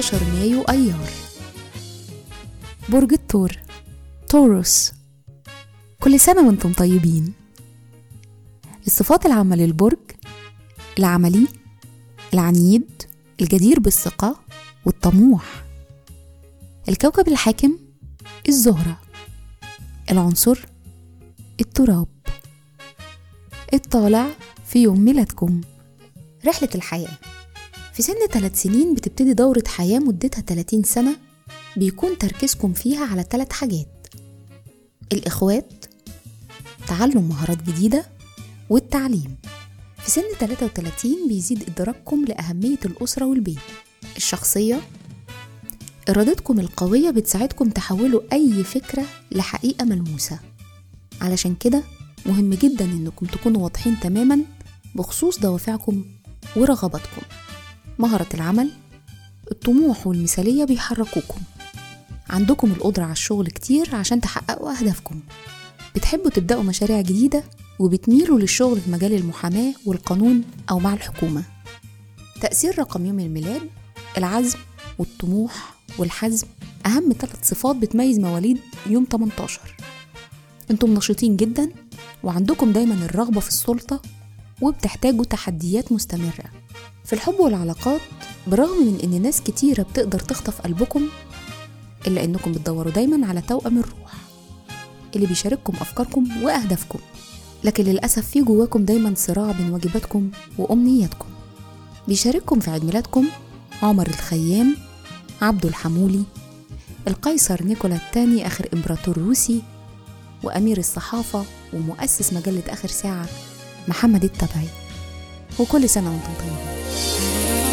18 مايو أيار. برج الثور توروس كل سنة وأنتم طيبين. الصفات العامة للبرج العملي العنيد الجدير بالثقة والطموح. الكوكب الحاكم الزهرة. العنصر التراب. الطالع في يوم ميلادكم. رحلة الحياة. في سن ثلاث سنين بتبتدي دورة حياة مدتها 30 سنة بيكون تركيزكم فيها على ثلاث حاجات الإخوات تعلم مهارات جديدة والتعليم. في سن 33 بيزيد إدراككم لأهمية الأسرة والبيت. الشخصية إرادتكم القوية بتساعدكم تحولوا أي فكرة لحقيقة ملموسة. علشان كده مهم جدا إنكم تكونوا واضحين تماما بخصوص دوافعكم ورغباتكم. مهارة العمل الطموح والمثالية بيحركوكم. عندكم القدرة على الشغل كتير عشان تحققوا أهدافكم. بتحبوا تبدأوا مشاريع جديدة وبتميلوا للشغل في مجال المحاماة والقانون أو مع الحكومة. تأثير رقم يوم الميلاد العزم والطموح والحزم أهم ثلاث صفات بتميز مواليد يوم 18 أنتم نشيطين جدا وعندكم دايما الرغبة في السلطة وبتحتاجوا تحديات مستمرة. في الحب والعلاقات برغم من إن ناس كتيرة بتقدر تخطف قلبكم إلا إنكم بتدوروا دايما على توأم الروح اللي بيشارككم أفكاركم وأهدافكم. لكن للأسف في جواكم دايما صراع بين واجباتكم وأمنياتكم. بيشارككم في عيد ميلادكم عمر الخيام عبده الحمولي القيصر نيكولا الثاني آخر إمبراطور روسي وأمير الصحافة ومؤسس مجلة آخر ساعة محمد التبعي. وكل سنة وأنتم طيبين. Bye.